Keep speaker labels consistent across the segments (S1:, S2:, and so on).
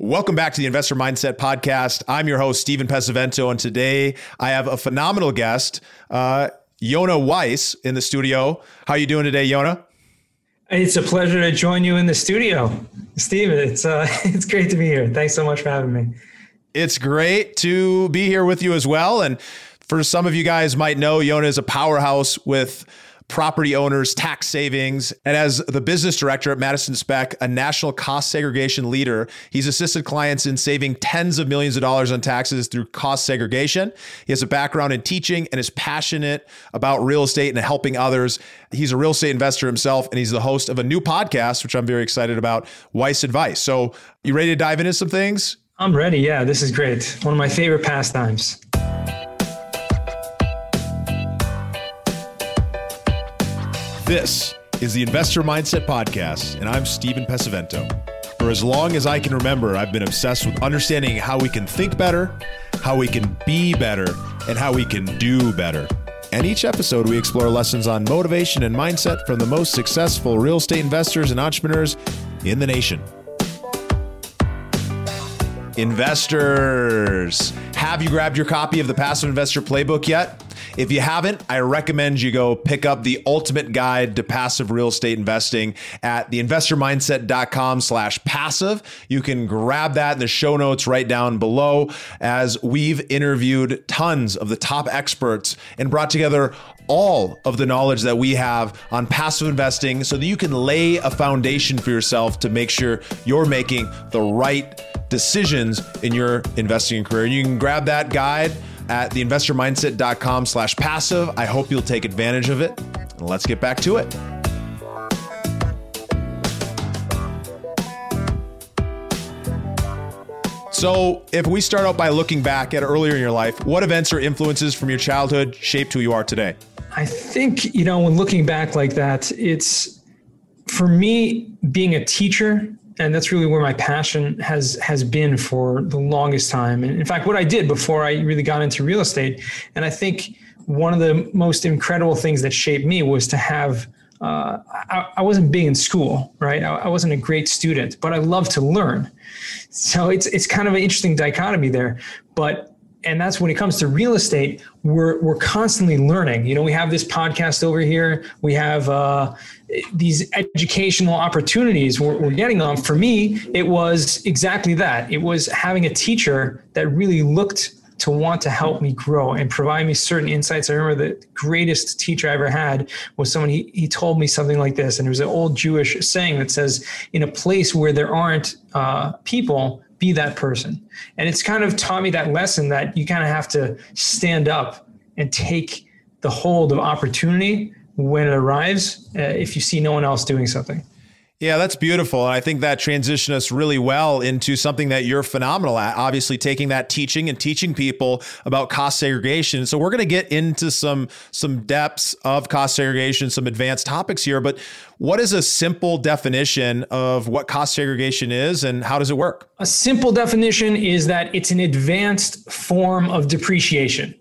S1: Welcome back to the Investor Mindset Podcast. I'm your host, Stephen Pesavento, and today I have a phenomenal guest, uh, Yonah Weiss, in the studio. How are you doing today, Yonah?
S2: It's a pleasure to join you in the studio, Stephen. It's uh, it's great to be here. Thanks so much for having me.
S1: It's great to be here with you as well. And for some of you guys might know, Yonah is a powerhouse with property owners, tax savings. And as the business director at Madison Spec, a national cost segregation leader, he's assisted clients in saving tens of millions of dollars on taxes through cost segregation. He has a background in teaching and is passionate about real estate and helping others. He's a real estate investor himself, and he's the host of a new podcast, which I'm very excited about, Weiss Advice. So, you ready to dive into some things?
S2: I'm ready. Yeah, this is great. One of my favorite pastimes.
S1: This is the Investor Mindset Podcast, and I'm Stephen Pesavento. For as long as I can remember, I've been obsessed with understanding how we can think better, how we can be better, and how we can do better. And each episode, we explore lessons on motivation and mindset from the most successful real estate investors and entrepreneurs in the nation. Investors, have you grabbed your copy of the Passive Investor Playbook yet? If you haven't, I recommend you go pick up the ultimate guide to passive real estate investing at theinvestormindset.com slash passive. You can grab that in the show notes right down below as we've interviewed tons of the top experts and brought together all of the knowledge that we have on passive investing so that you can lay a foundation for yourself to make sure you're making the right decisions in your investing career. You can grab that guide at theinvestormindset.com slash passive. I hope you'll take advantage of it. And let's get back to it. So, if we start out by looking back at earlier in your life, what events or influences from your childhood shaped who you are today?
S2: I think, you know, when looking back like that, it's for me being a teacher and that's really where my passion has has been for the longest time. And in fact, what I did before I really got into real estate, and I think one of the most incredible things that shaped me was to have. Uh, I, I, wasn't big in school, right? I, I wasn't a great student, but I love to learn. So it's it's kind of an interesting dichotomy there. But and that's when it comes to real estate we're we're constantly learning you know we have this podcast over here we have uh, these educational opportunities we're, we're getting on for me it was exactly that it was having a teacher that really looked to want to help me grow and provide me certain insights. I remember the greatest teacher I ever had was someone, he, he told me something like this. And it was an old Jewish saying that says, in a place where there aren't uh, people, be that person. And it's kind of taught me that lesson that you kind of have to stand up and take the hold of opportunity when it arrives uh, if you see no one else doing something.
S1: Yeah, that's beautiful. And I think that transitioned us really well into something that you're phenomenal at, obviously taking that teaching and teaching people about cost segregation. So we're going to get into some some depths of cost segregation, some advanced topics here, but what is a simple definition of what cost segregation is and how does it work?
S2: A simple definition is that it's an advanced form of depreciation.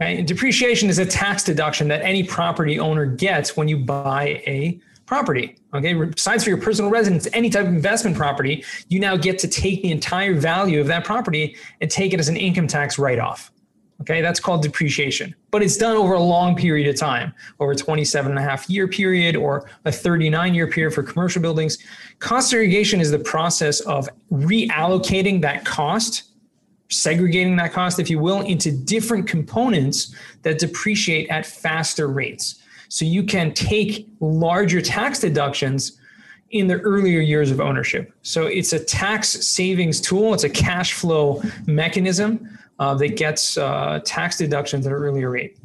S2: Okay? Depreciation is a tax deduction that any property owner gets when you buy a property. Okay, besides for your personal residence, any type of investment property, you now get to take the entire value of that property and take it as an income tax write off. Okay, that's called depreciation. But it's done over a long period of time, over a 27 and a half year period or a 39 year period for commercial buildings. Cost segregation is the process of reallocating that cost, segregating that cost, if you will, into different components that depreciate at faster rates. So you can take larger tax deductions in the earlier years of ownership. So it's a tax savings tool, it's a cash flow mechanism uh, that gets uh, tax deductions at an earlier rate.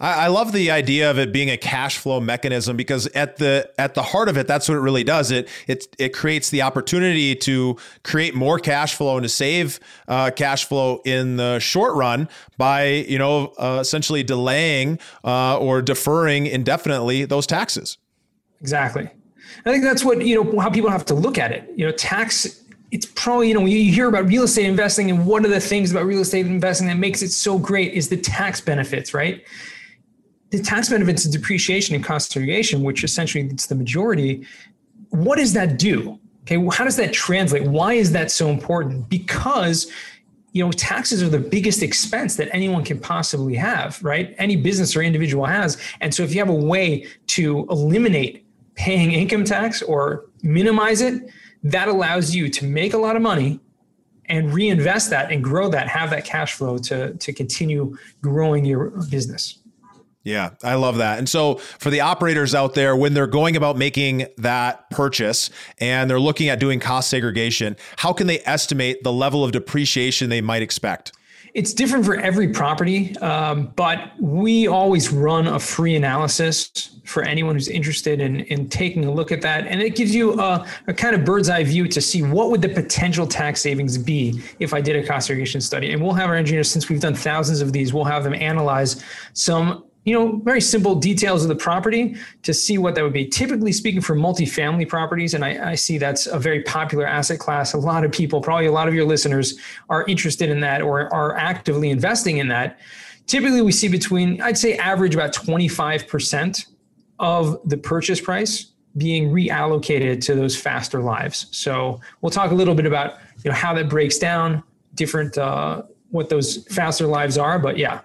S1: I, love the idea of it being a cash flow mechanism because at the at the heart of it, that's what it really does. It it it creates the opportunity to create more cash flow and to save uh, cash flow in the short run by you know uh, essentially delaying uh, or deferring indefinitely those taxes.
S2: Exactly. I think that's what you know how people have to look at it. You know, tax it's probably you know you hear about real estate investing and one of the things about real estate investing that makes it so great is the tax benefits right the tax benefits of depreciation and cost segregation which essentially it's the majority what does that do Okay, well, how does that translate? Why is that so important? Because you know taxes are the biggest expense that anyone can possibly have right any business or individual has and so if you have a way to eliminate paying income tax or minimize it that allows you to make a lot of money and reinvest that and grow that have that cash flow to to continue growing your business
S1: yeah, I love that. And so for the operators out there, when they're going about making that purchase and they're looking at doing cost segregation, how can they estimate the level of depreciation they might expect?
S2: It's different for every property, um, but we always run a free analysis for anyone who's interested in, in taking a look at that. And it gives you a, a kind of bird's eye view to see what would the potential tax savings be if I did a cost segregation study. And we'll have our engineers, since we've done thousands of these, we'll have them analyze some you know, very simple details of the property to see what that would be. Typically speaking, for multifamily properties, and I, I, see that's a very popular asset class. A lot of people, probably a lot of your listeners, are interested in that or are actively investing in that. Typically, we see between, I'd say, average about 25% of the purchase price being reallocated to those faster lives. So we'll talk a little bit about you know how that breaks down, different uh, what those faster lives are. But yeah,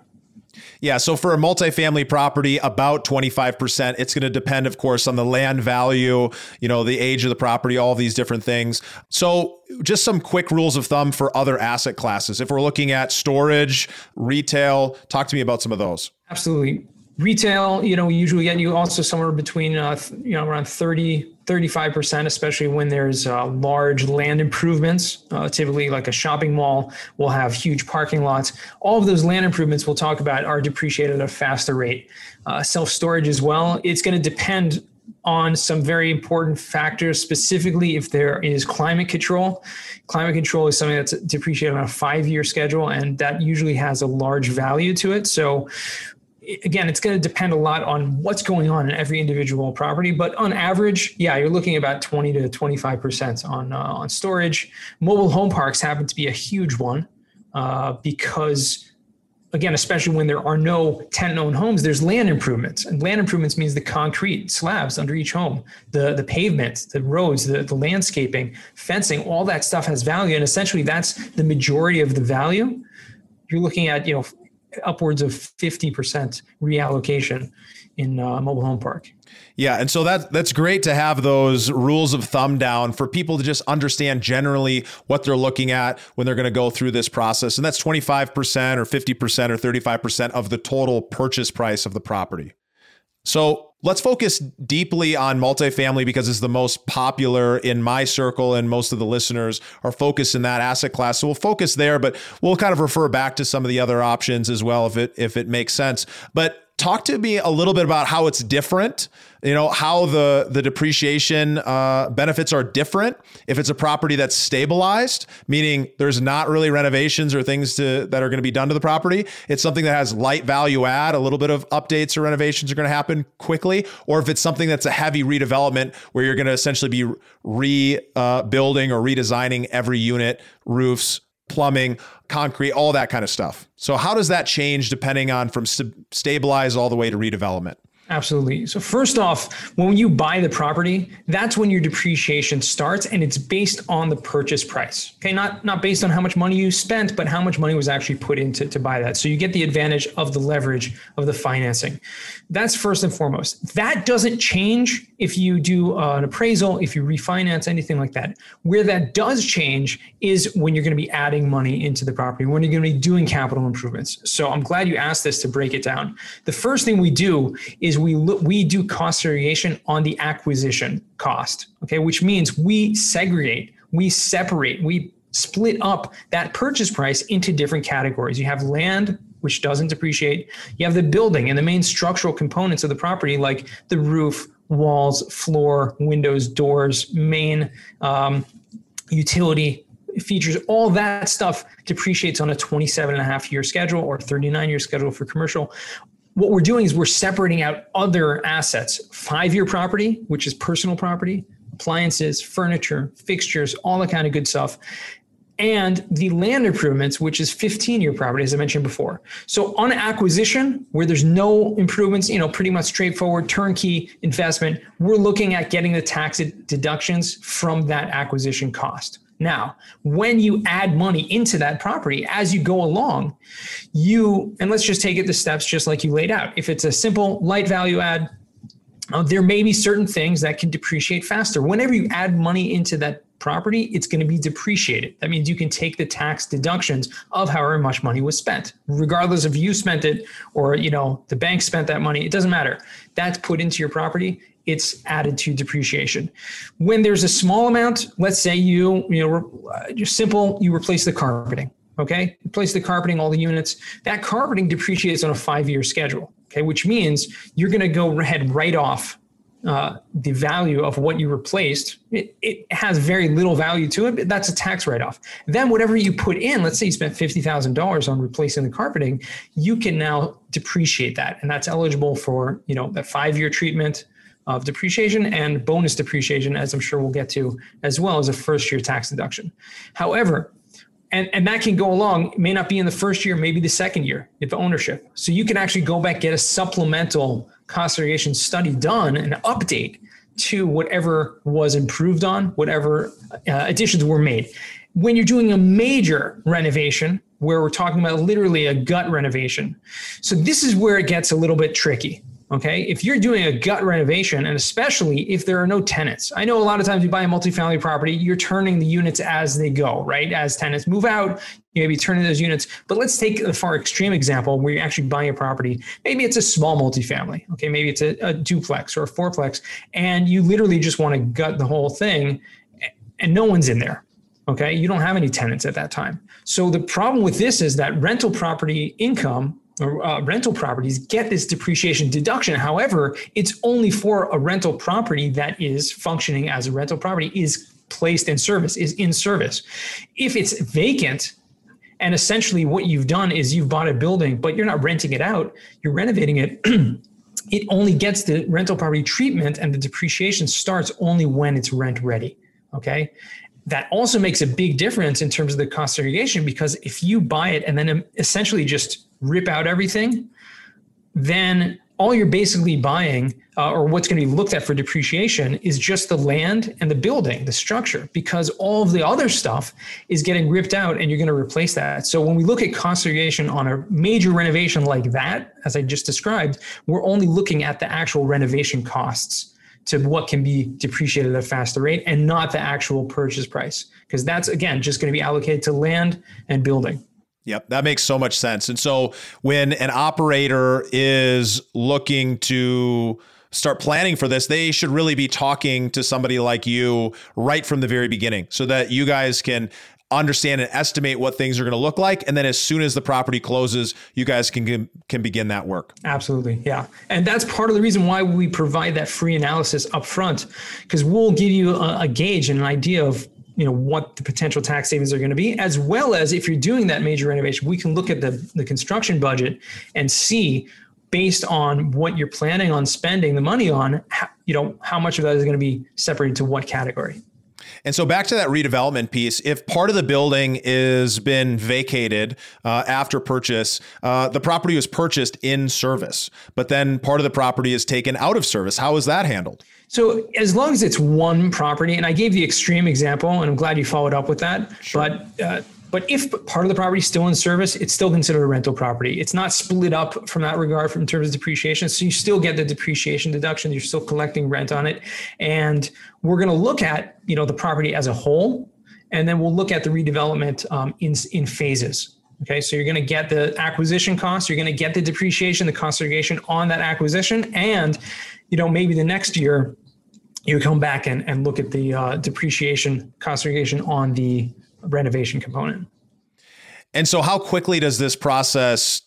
S1: yeah. So for a multifamily property, about 25%. It's going to depend, of course, on the land value, you know, the age of the property, all these different things. So just some quick rules of thumb for other asset classes. If we're looking at storage, retail, talk to me about some of those.
S2: Absolutely. Retail, you know, usually get you also somewhere between, uh, you know, around 30, 35%, especially when there's uh, large land improvements. Uh, typically, like a shopping mall will have huge parking lots. All of those land improvements we'll talk about are depreciated at a faster rate. Uh, Self storage as well. It's going to depend on some very important factors, specifically if there is climate control. Climate control is something that's depreciated on a five year schedule, and that usually has a large value to it. So, again, it's going to depend a lot on what's going on in every individual property. But on average, yeah, you're looking about 20 to 25 percent on uh, on storage. Mobile home parks happen to be a huge one uh, because, again, especially when there are no tenant-owned homes, there's land improvements, and land improvements means the concrete slabs under each home, the the pavement, the roads, the the landscaping, fencing, all that stuff has value, and essentially that's the majority of the value. You're looking at you know upwards of 50% reallocation in uh, mobile home park.
S1: Yeah, and so that that's great to have those rules of thumb down for people to just understand generally what they're looking at when they're going to go through this process. And that's 25% or 50% or 35% of the total purchase price of the property. So let's focus deeply on multifamily because it's the most popular in my circle, and most of the listeners are focused in that asset class. So we'll focus there, but we'll kind of refer back to some of the other options as well if it if it makes sense. But talk to me a little bit about how it's different you know how the the depreciation uh, benefits are different if it's a property that's stabilized meaning there's not really renovations or things to that are going to be done to the property. It's something that has light value add a little bit of updates or renovations are going to happen quickly or if it's something that's a heavy redevelopment where you're going to essentially be rebuilding uh, or redesigning every unit roofs plumbing, concrete, all that kind of stuff. So how does that change depending on from st- stabilize all the way to redevelopment?
S2: Absolutely. So first off, when you buy the property, that's when your depreciation starts and it's based on the purchase price. Okay, not not based on how much money you spent, but how much money was actually put into to buy that. So you get the advantage of the leverage of the financing. That's first and foremost. That doesn't change if you do uh, an appraisal, if you refinance, anything like that. Where that does change is when you're going to be adding money into the property, when you're going to be doing capital improvements. So I'm glad you asked this to break it down. The first thing we do is we look, we do cost segregation on the acquisition cost. Okay, which means we segregate, we separate, we split up that purchase price into different categories. You have land, which doesn't depreciate. You have the building and the main structural components of the property, like the roof, walls, floor, windows, doors, main, um, utility features, all that stuff depreciates on a 27 and a half year schedule or 39 year schedule for commercial. What we're doing is we're separating out other assets, five year property, which is personal property, appliances, furniture, fixtures, all that kind of good stuff and the land improvements, which is 15 year property, as I mentioned before. So on acquisition, where there's no improvements, you know, pretty much straightforward turnkey investment, we're looking at getting the tax deductions from that acquisition cost. Now, when you add money into that property as you go along, you, and let's just take it the steps just like you laid out. If it's a simple light value add, uh, there may be certain things that can depreciate faster. Whenever you add money into that property, it's going to be depreciated. That means you can take the tax deductions of however much money was spent, regardless if you spent it or you know the bank spent that money. It doesn't matter. That's put into your property. It's added to depreciation. When there's a small amount, let's say you you know uh, just simple, you replace the carpeting. Okay, replace the carpeting, all the units. That carpeting depreciates on a five-year schedule. Okay, which means you're going to go ahead right off uh, the value of what you replaced, it, it, has very little value to it. that's a tax write off. Then, whatever you put in, let's say you spent $50,000 on replacing the carpeting, you can now depreciate that. And that's eligible for you know that five year treatment of depreciation and bonus depreciation, as I'm sure we'll get to, as well as a first year tax deduction. However, and, and that can go along, may not be in the first year, maybe the second year if ownership. So you can actually go back, get a supplemental cost segregation study done, an update to whatever was improved on, whatever uh, additions were made. When you're doing a major renovation, where we're talking about literally a gut renovation, so this is where it gets a little bit tricky Okay. If you're doing a gut renovation, and especially if there are no tenants, I know a lot of times you buy a multifamily property, you're turning the units as they go, right? As tenants move out, you may be turning those units. But let's take a far extreme example where you're actually buying a property. Maybe it's a small multifamily. Okay. Maybe it's a, a duplex or a fourplex, and you literally just want to gut the whole thing and no one's in there. Okay. You don't have any tenants at that time. So the problem with this is that rental property income uh, rental properties get this depreciation deduction. However, it's only for a rental property that is functioning as a rental property, is placed in service, is in service. If it's vacant, and essentially what you've done is you've bought a building, but you're not renting it out, you're renovating it. it only gets the rental property treatment and the depreciation starts only when it's rent ready. Okay that also makes a big difference in terms of the cost segregation because if you buy it and then essentially just rip out everything, then all you're basically buying uh, or what's going to be looked at for depreciation is just the land and the building, the structure, because all of the other stuff is getting ripped out and you're going to replace that. So when we look at cost segregation on a major renovation like that, as I just described, we're only looking at the actual renovation costs to what can be depreciated at a faster rate and not the actual purchase price because that's again just going to be allocated to land and building
S1: Yep, that makes so much sense. And so when an operator is looking to start planning for this, they should really be talking to somebody like you right from the very beginning so that you guys can understand and estimate what things are going to look like and then as soon as the property closes you guys can can begin that work.
S2: Absolutely yeah. And that's part of the reason why we provide that free analysis up front because we'll give you a, a gauge and an idea of you know what the potential tax savings are going to be as well as if you're doing that major renovation we can look at the, the construction budget and see based on what you're planning on spending the money on how, you know how much of that is going to be separated to what category
S1: and so back to that redevelopment piece, if part of the building is been vacated uh, after purchase, uh, the property was purchased in service, but then part of the property is taken out of service. How is that handled?
S2: So as long as it's one property, and I gave the extreme example, and I'm glad you followed up with that. Sure. But uh, but if part of the property is still in service, it's still considered a rental property. It's not split up from that regard from terms of depreciation. So you still get the depreciation deduction. You're still collecting rent on it. And we're going to look at, you know, the property as a whole. And then we'll look at the redevelopment um, in, in phases. Okay, so you're going to get the acquisition cost, you're going to get the depreciation, the cost segregation on that acquisition, and you know maybe the next year you come back and, and look at the uh, depreciation cost segregation on the renovation component.
S1: And so, how quickly does this process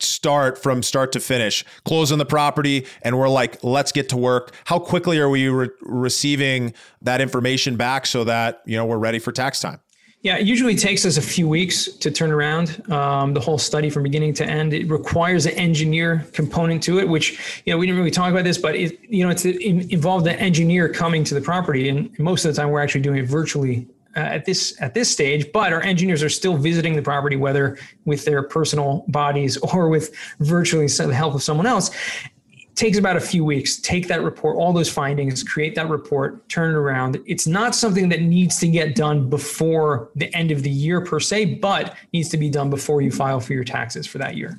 S1: start from start to finish? Closing the property, and we're like, let's get to work. How quickly are we re- receiving that information back so that you know we're ready for tax time?
S2: Yeah, it usually takes us a few weeks to turn around um, the whole study from beginning to end. It requires an engineer component to it, which you know we didn't really talk about this, but it you know it's it involved an engineer coming to the property, and most of the time we're actually doing it virtually uh, at this at this stage, but our engineers are still visiting the property, whether with their personal bodies or with virtually the help of someone else. It takes about a few weeks. Take that report, all those findings, create that report, turn it around. It's not something that needs to get done before the end of the year per se, but needs to be done before you file for your taxes for that year.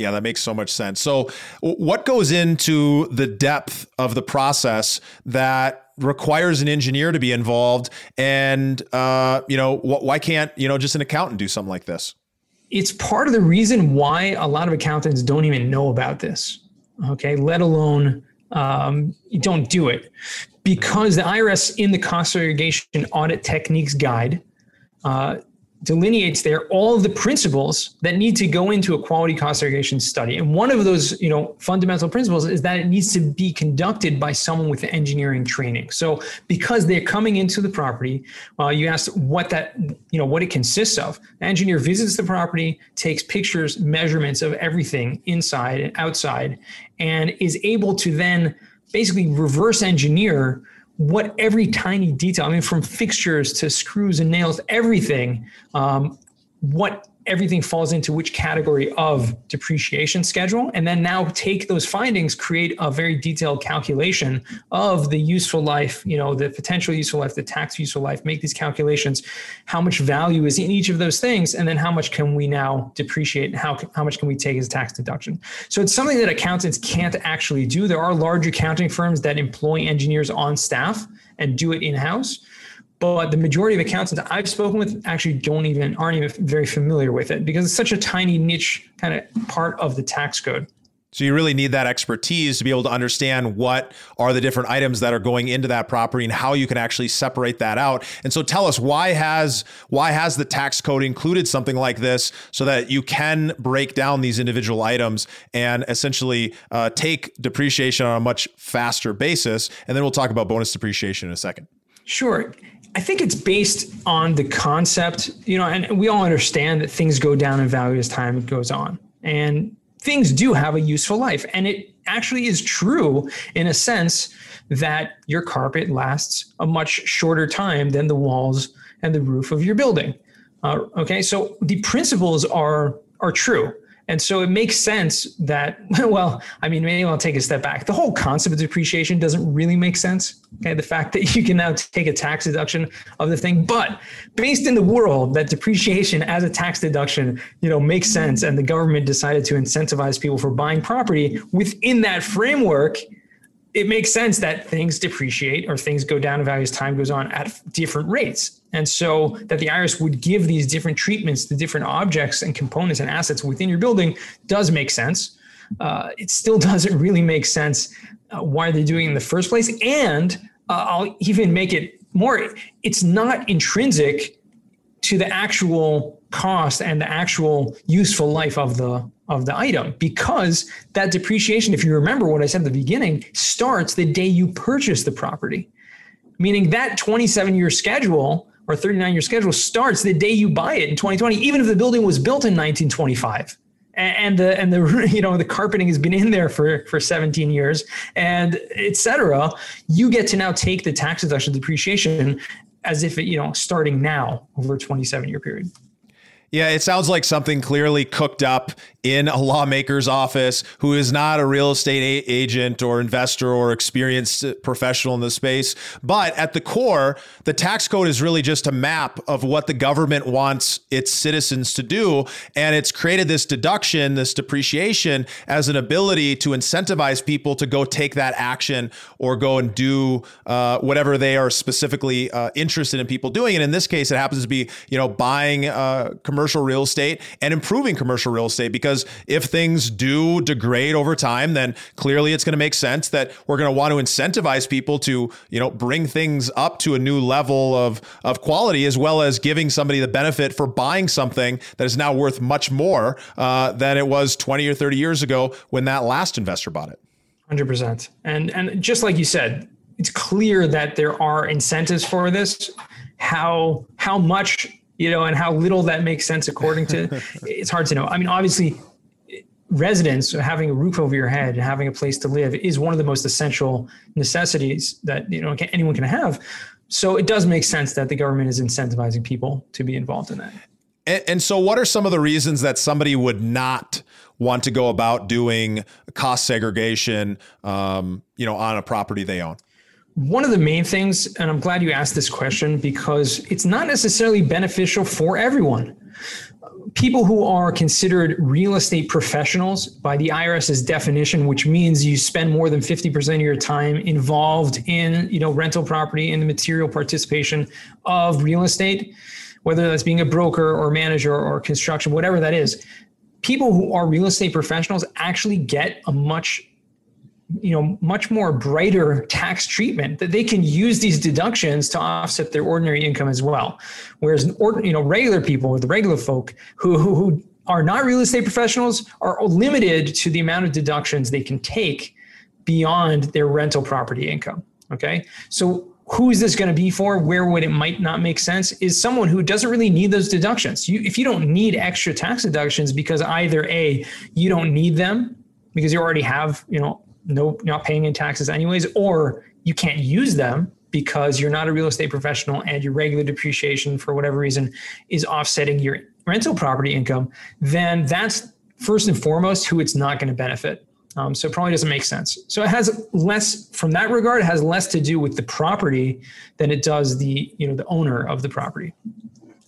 S1: Yeah, that makes so much sense. So, what goes into the depth of the process that requires an engineer to be involved? And uh, you know, wh- why can't you know just an accountant do something like this?
S2: It's part of the reason why a lot of accountants don't even know about this. Okay, let alone um, don't do it because the IRS in the cost segregation audit techniques guide uh, delineates there all of the principles that need to go into a quality cost segregation study. And one of those, you know, fundamental principles is that it needs to be conducted by someone with engineering training. So because they're coming into the property, well, you asked what that, you know, what it consists of. The engineer visits the property, takes pictures, measurements of everything inside and outside, and is able to then basically reverse engineer what every tiny detail, I mean, from fixtures to screws and nails, everything, um, what everything falls into which category of depreciation schedule. And then now take those findings create a very detailed calculation of the useful life you know the potential useful life the tax useful life make these calculations how much value is in each of those things and then how much can we now depreciate how, how much can we take as tax deduction. So it's something that accountants can't actually do. There are large accounting firms that employ engineers on staff and do it in-house but the majority of accountants that I've spoken with actually don't even aren't even very familiar with it because it's such a tiny niche kind of part of the tax code.
S1: So you really need that expertise to be able to understand what are the different items that are going into that property and how you can actually separate that out. And so tell us why has why has the tax code included something like this so that you can break down these individual items and essentially uh, take depreciation on a much faster basis. And then we'll talk about bonus depreciation in a second.
S2: Sure. I think it's based on the concept, you know, and we all understand that things go down in value as time goes on. And things do have a useful life. And it actually is true in a sense that your carpet lasts a much shorter time than the walls and the roof of your building. Uh, okay, so the principles are are true. And so it makes sense that, well, I mean, maybe I'll take a step back. The whole concept of depreciation doesn't really make sense. Okay. The fact that you can now take a tax deduction of the thing, but based in the world that depreciation as a tax deduction, you know, makes sense. And the government decided to incentivize people for buying property within that framework it makes sense that things depreciate or things go down in value as time goes on at different rates. And so that the IRS would give these different treatments to different objects and components and assets within your building does make sense. Uh, it still doesn't really make sense uh, why they're doing it in the first place. And uh, I'll even make it more, it's not intrinsic to the actual cost and the actual useful life of the of the item because that depreciation, if you remember what I said at the beginning, starts the day you purchase the property. Meaning that 27 year schedule or 39 year schedule starts the day you buy it in 2020, even if the building was built in 1925 and the and the you know the carpeting has been in there for for 17 years and etc you get to now take the tax deduction depreciation as if it you know starting now over a 27 year period
S1: yeah, it sounds like something clearly cooked up in a lawmaker's office who is not a real estate a- agent or investor or experienced professional in the space. But at the core, the tax code is really just a map of what the government wants its citizens to do. And it's created this deduction, this depreciation as an ability to incentivize people to go take that action or go and do uh, whatever they are specifically uh, interested in people doing. And in this case, it happens to be, you know, buying uh, commercial commercial real estate and improving commercial real estate because if things do degrade over time, then clearly it's going to make sense that we're going to want to incentivize people to, you know, bring things up to a new level of, of quality as well as giving somebody the benefit for buying something that is now worth much more uh, than it was 20 or 30 years ago when that last investor bought it.
S2: 100%. And, and just like you said, it's clear that there are incentives for this. How, how much you know, and how little that makes sense according to it's hard to know. I mean, obviously, residence, having a roof over your head, and having a place to live is one of the most essential necessities that you know anyone can have. so it does make sense that the government is incentivizing people to be involved in that.
S1: And, and, so, what are some of the reasons that somebody would not want to go about doing cost segregation, um, you know, on a property they own?
S2: One of the main things, and I'm glad you asked this question because it's not necessarily beneficial for everyone people who are considered real estate professionals by the IRS's definition, which means you spend more than 50% of your time involved in, you know, rental property and the material participation of real estate, whether that's being a broker or manager or construction, whatever that is. People who are real estate professionals actually get a much you know much more brighter tax treatment that they can use these deductions to offset their ordinary income as well. Whereas you know regular people or the regular folk who, who, who are not real estate professionals are limited to the amount of deductions they can take beyond their rental property income okay? So who is this going to be for? Where would it might not make sense is someone who doesn't really need those deductions. You, if you don't need extra tax deductions because either a you don't need them because you already have you know no not paying in taxes anyways or you can't use them because you're not a real estate professional and your regular depreciation for whatever reason is offsetting your rental property income then that's first and foremost who it's not going to benefit. Um, so it probably doesn't make sense. So it has less from that regard it has less to do with the property than it does the you know the owner of the property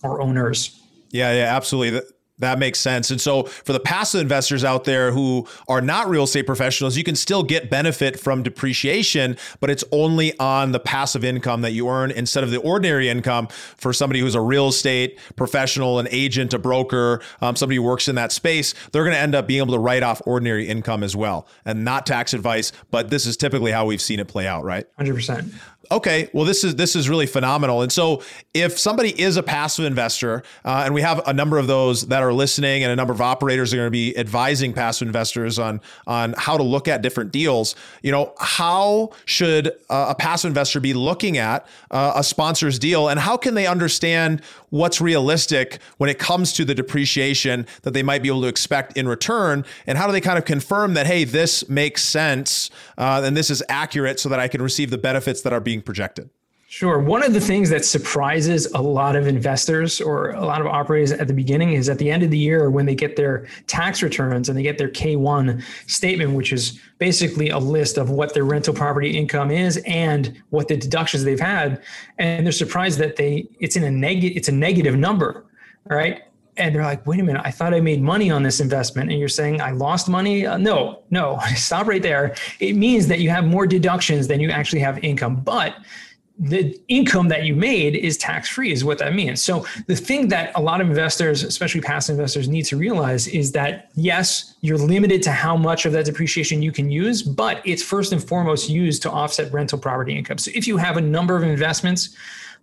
S2: or owners.
S1: Yeah yeah absolutely that makes sense. And so for the passive investors out there who are not real estate professionals, you can still get benefit from depreciation, but it's only on the passive income that you earn instead of the ordinary income for somebody who's a real estate professional, an agent, a broker, um, somebody who works in that space. They're going to end up being able to write off ordinary income as well. And not tax advice, but this is typically how we've seen it play out, right?
S2: 100%.
S1: Okay, well, this is this is really phenomenal. And so, if somebody is a passive investor, uh, and we have a number of those that are listening, and a number of operators are going to be advising passive investors on on how to look at different deals. You know, how should uh, a passive investor be looking at uh, a sponsor's deal, and how can they understand what's realistic when it comes to the depreciation that they might be able to expect in return, and how do they kind of confirm that hey, this makes sense uh, and this is accurate, so that I can receive the benefits that are being being projected?
S2: Sure. One of the things that surprises a lot of investors or a lot of operators at the beginning is at the end of the year when they get their tax returns and they get their K1 statement, which is basically a list of what their rental property income is and what the deductions they've had. And they're surprised that they it's in a negative it's a negative number. Right and they're like, wait a minute, I thought I made money on this investment. And you're saying I lost money? Uh, no, no, stop right there. It means that you have more deductions than you actually have income. But the income that you made is tax free, is what that means. So, the thing that a lot of investors, especially passive investors, need to realize is that yes, you're limited to how much of that depreciation you can use, but it's first and foremost used to offset rental property income. So, if you have a number of investments,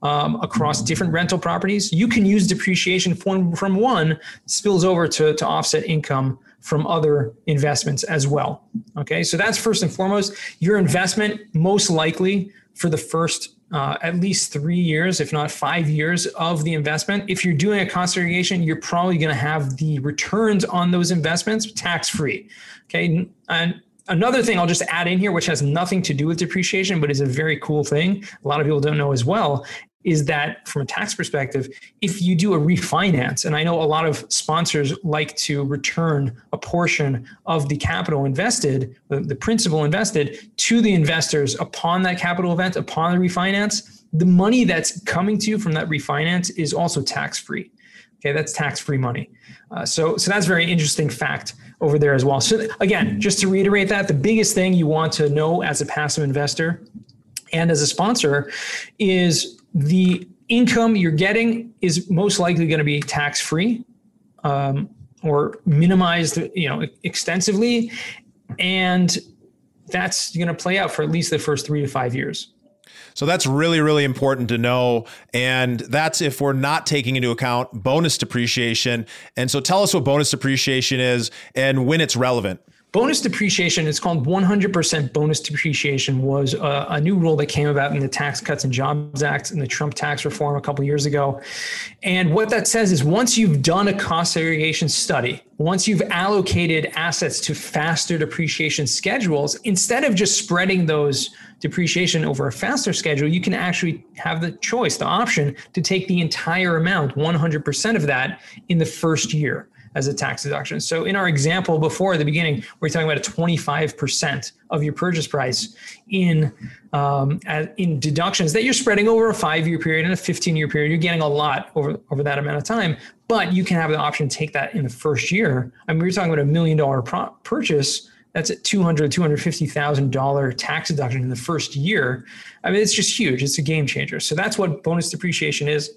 S2: um, across different rental properties. You can use depreciation from, from one spills over to, to offset income from other investments as well. Okay, so that's first and foremost. Your investment, most likely for the first uh, at least three years, if not five years of the investment. If you're doing a cost segregation, you're probably going to have the returns on those investments tax free. Okay, and another thing I'll just add in here, which has nothing to do with depreciation, but is a very cool thing. A lot of people don't know as well, is that from a tax perspective, if you do a refinance, and I know a lot of sponsors like to return a portion of the capital invested, the, the principal invested, to the investors upon that capital event, upon the refinance, the money that's coming to you from that refinance is also tax free. Okay, that's tax free money. Uh, so, so that's a very interesting fact over there as well. So, again, just to reiterate that, the biggest thing you want to know as a passive investor and as a sponsor is the income you're getting is most likely going to be tax free um, or minimized you know extensively and that's going to play out for at least the first three to five years
S1: so that's really, really important to know. And that's if we're not taking into account bonus depreciation. And so tell us what bonus depreciation is and when it's relevant.
S2: Bonus depreciation it's called 100% bonus depreciation was a, a, new rule that came about in the tax cuts and jobs act and the trump tax reform a couple years ago. And what that says is once you've done a cost segregation study once you've allocated assets to faster depreciation schedules instead of just spreading those depreciation over a faster schedule you can actually have the choice the option to take the entire amount 100% of that in the first year as a tax deduction. So in our example before the beginning, we're talking about a 25% of your purchase price in um, in deductions that you're spreading over a five-year period and a 15-year period. You're getting a lot over over that amount of time, but you can have the option to take that in the first year. I mean, we're talking about a million dollar pro- purchase. That's a $200,000, $250,000 tax deduction in the first year. I mean, it's just huge. It's a game changer. So that's what bonus depreciation is.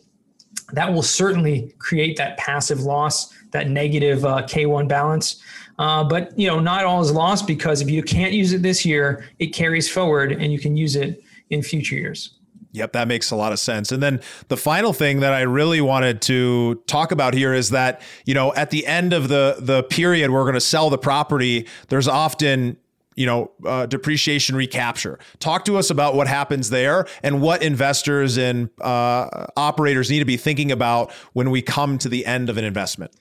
S2: That will certainly create that passive loss that negative uh, K1 balance. Uh, but you know, not all is lost because if you can't use it this year, it carries forward and you can use it in future years.
S1: Yep, that makes a lot of sense. And then the final thing that I really wanted to talk about here is that, you know, at the end of the the period we're going to sell the property, there's often you know, uh, depreciation recapture. Talk to us about what happens there and what investors and uh, operators need to be thinking about when we come to the end of an investment.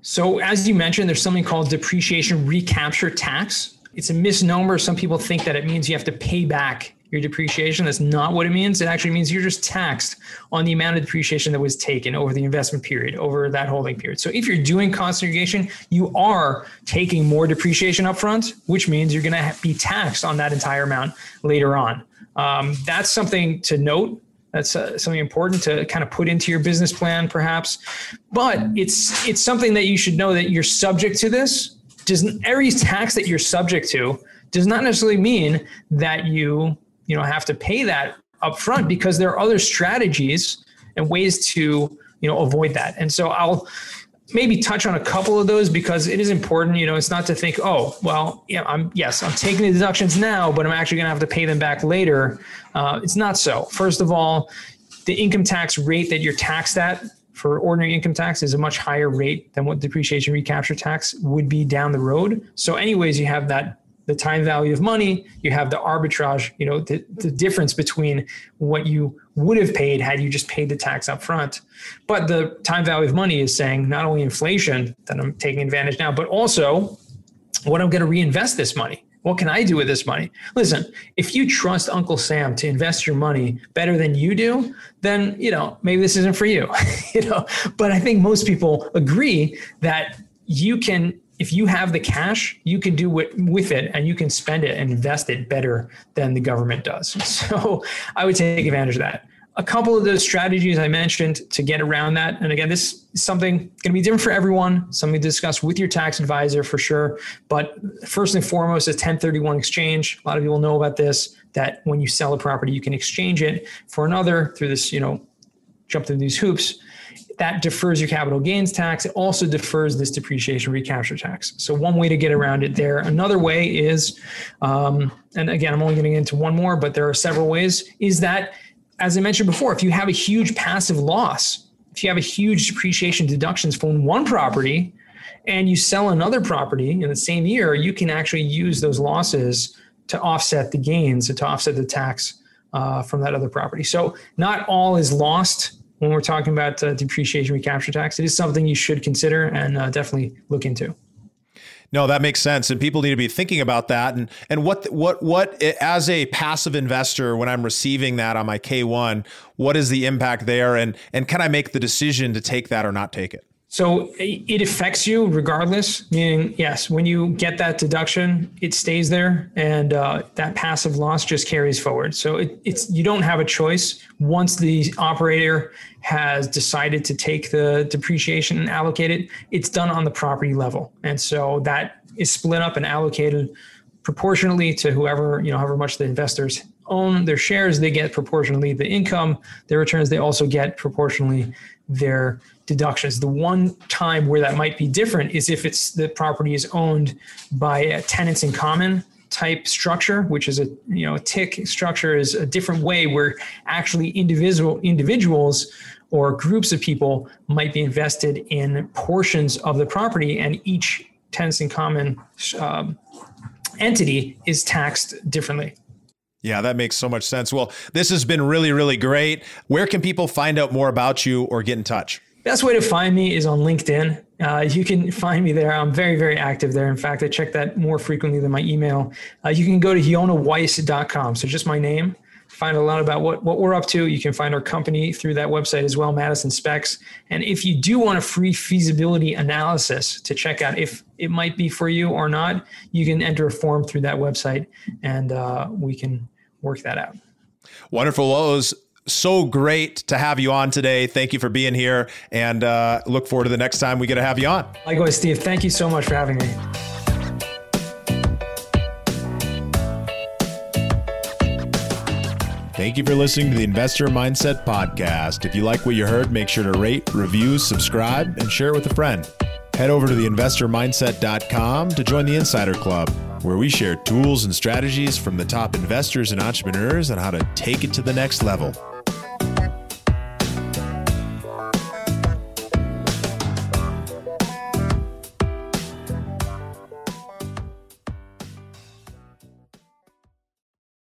S2: So, as you mentioned, there's something called depreciation recapture tax. It's a misnomer. Some people think that it means you have to pay back your depreciation. That's not what it means. It actually means you're just taxed on the amount of depreciation that was taken over the investment period, over that holding period. So if you're doing cost segregation, you are taking more depreciation upfront, which means you're going to be taxed on that entire amount later on. Um, that's something to note that's uh, something important to kind of put into your business plan, perhaps. But it's it's something that you should know that you're subject to this. Doesn't every tax that you're subject to does not necessarily mean that you you know have to pay that upfront because there are other strategies and ways to you know avoid that. And so I'll maybe touch on a couple of those because it is important. You know, it's not to think, oh, well, yeah, I'm yes, I'm taking the deductions now, but I'm actually going to have to pay them back later. Uh, it's not so. First of all, the income tax rate that you're taxed at for ordinary income tax is a much higher rate than what depreciation recapture tax would be down the road. So, anyways, you have that the time value of money, you have the arbitrage, you know, the, the difference between what you would have paid had you just paid the tax up front. But the time value of money is saying not only inflation that I'm taking advantage now, but also what I'm going to reinvest this money. What can I do with this money? Listen, if you trust Uncle Sam to invest your money better than you do, then you know maybe this isn't for you. you know, but I think most people agree that you can if you have the cash, you can do what with it and you can spend it and invest it better than the government does. So I would take advantage of that. A couple of those strategies I mentioned to get around that. And again, this is something going to be different for everyone, something to discuss with your tax advisor for sure. But first and foremost, a 1031 exchange. A lot of people know about this, that when you sell a property, you can exchange it for another through this, you know, jump through these hoops that defers your capital gains tax. It also defers this depreciation recapture tax. So one way to get around it there. Another way is, um, and again, I'm only getting into one more, but there are several ways. Is that, as I mentioned before, if you have a huge passive loss, if you have a huge depreciation deductions from one property, and you sell another property in the same year, you can actually use those losses to offset the gains and to offset the tax uh, from that other property. So not all is lost when we're talking about uh, depreciation recapture tax. It is something you should consider and uh, definitely look into.
S1: No, that makes sense, and people need to be thinking about that. And and what what what as a passive investor, when I'm receiving that on my K1, what is the impact there, and and can I make the decision to take that or not take it?
S2: So it affects you regardless. Meaning, yes, when you get that deduction, it stays there, and uh, that passive loss just carries forward. So it, it's you don't have a choice. Once the operator has decided to take the depreciation and allocate it, it's done on the property level, and so that is split up and allocated proportionally to whoever you know, however much the investors own their shares. They get proportionally the income, their returns. They also get proportionally their deductions. The one time where that might be different is if it's the property is owned by a tenants in common type structure, which is a you know a TIC structure is a different way where actually individual individuals or groups of people might be invested in portions of the property and each tenants in common um, entity is taxed differently.
S1: Yeah, that makes so much sense. Well, this has been really, really great. Where can people find out more about you or get in touch?
S2: Best way to find me is on LinkedIn. Uh, you can find me there. I'm very, very active there. In fact, I check that more frequently than my email. Uh, you can go to yonahweiss.com. So just my name. Find a lot about what, what we're up to. You can find our company through that website as well, Madison Specs. And if you do want a free feasibility analysis to check out if it might be for you or not, you can enter a form through that website and uh, we can work that out.
S1: Wonderful. Well, it was so great to have you on today. Thank you for being here and uh, look forward to the next time we get to have you on.
S2: Likewise, Steve. Thank you so much for having me.
S1: Thank you for listening to the Investor Mindset Podcast. If you like what you heard, make sure to rate, review, subscribe, and share it with a friend. Head over to theinvestormindset.com to join the Insider Club, where we share tools and strategies from the top investors and entrepreneurs on how to take it to the next level.